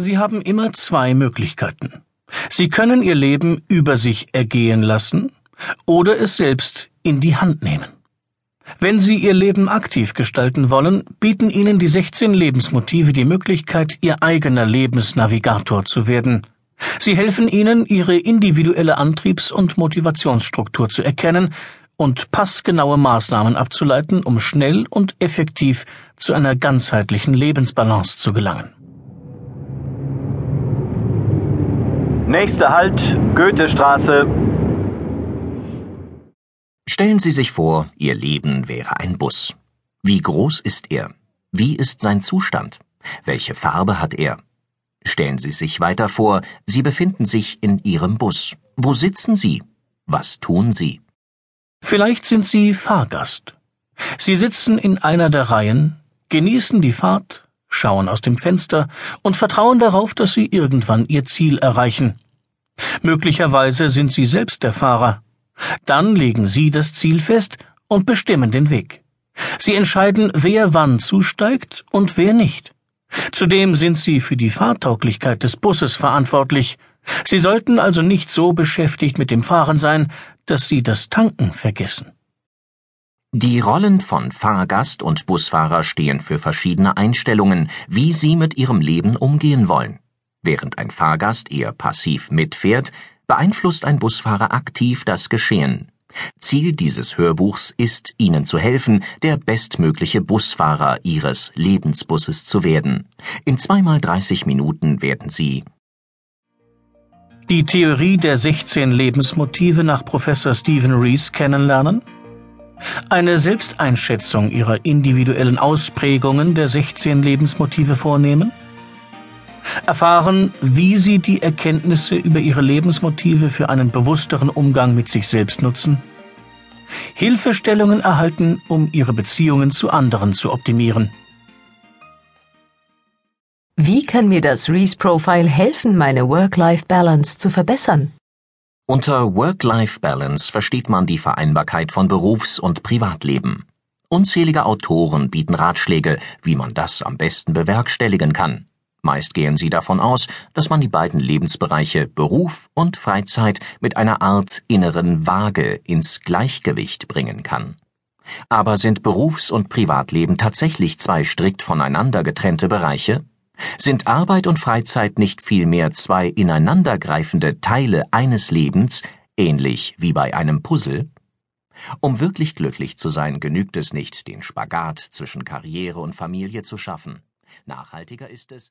Sie haben immer zwei Möglichkeiten. Sie können Ihr Leben über sich ergehen lassen oder es selbst in die Hand nehmen. Wenn Sie Ihr Leben aktiv gestalten wollen, bieten Ihnen die 16 Lebensmotive die Möglichkeit, Ihr eigener Lebensnavigator zu werden. Sie helfen Ihnen, Ihre individuelle Antriebs- und Motivationsstruktur zu erkennen und passgenaue Maßnahmen abzuleiten, um schnell und effektiv zu einer ganzheitlichen Lebensbalance zu gelangen. Nächster Halt, Goethestraße. Stellen Sie sich vor, Ihr Leben wäre ein Bus. Wie groß ist er? Wie ist sein Zustand? Welche Farbe hat er? Stellen Sie sich weiter vor, Sie befinden sich in Ihrem Bus. Wo sitzen Sie? Was tun Sie? Vielleicht sind Sie Fahrgast. Sie sitzen in einer der Reihen, genießen die Fahrt, schauen aus dem Fenster und vertrauen darauf, dass Sie irgendwann Ihr Ziel erreichen. Möglicherweise sind Sie selbst der Fahrer. Dann legen Sie das Ziel fest und bestimmen den Weg. Sie entscheiden, wer wann zusteigt und wer nicht. Zudem sind Sie für die Fahrtauglichkeit des Busses verantwortlich. Sie sollten also nicht so beschäftigt mit dem Fahren sein, dass Sie das Tanken vergessen. Die Rollen von Fahrgast und Busfahrer stehen für verschiedene Einstellungen, wie Sie mit Ihrem Leben umgehen wollen. Während ein Fahrgast eher passiv mitfährt, beeinflusst ein Busfahrer aktiv das Geschehen. Ziel dieses Hörbuchs ist, Ihnen zu helfen, der bestmögliche Busfahrer Ihres Lebensbusses zu werden. In zweimal 30 Minuten werden Sie die Theorie der 16 Lebensmotive nach Professor Stephen Rees kennenlernen, eine Selbsteinschätzung ihrer individuellen Ausprägungen der 16 Lebensmotive vornehmen, erfahren, wie sie die Erkenntnisse über ihre Lebensmotive für einen bewussteren Umgang mit sich selbst nutzen, Hilfestellungen erhalten, um ihre Beziehungen zu anderen zu optimieren. Wie kann mir das Reese Profile helfen, meine Work-Life-Balance zu verbessern? Unter Work-Life-Balance versteht man die Vereinbarkeit von Berufs- und Privatleben. Unzählige Autoren bieten Ratschläge, wie man das am besten bewerkstelligen kann. Meist gehen sie davon aus, dass man die beiden Lebensbereiche Beruf und Freizeit mit einer Art inneren Waage ins Gleichgewicht bringen kann. Aber sind Berufs- und Privatleben tatsächlich zwei strikt voneinander getrennte Bereiche? Sind Arbeit und Freizeit nicht vielmehr zwei ineinandergreifende Teile eines Lebens, ähnlich wie bei einem Puzzle? Um wirklich glücklich zu sein, genügt es nicht, den Spagat zwischen Karriere und Familie zu schaffen. Nachhaltiger ist es,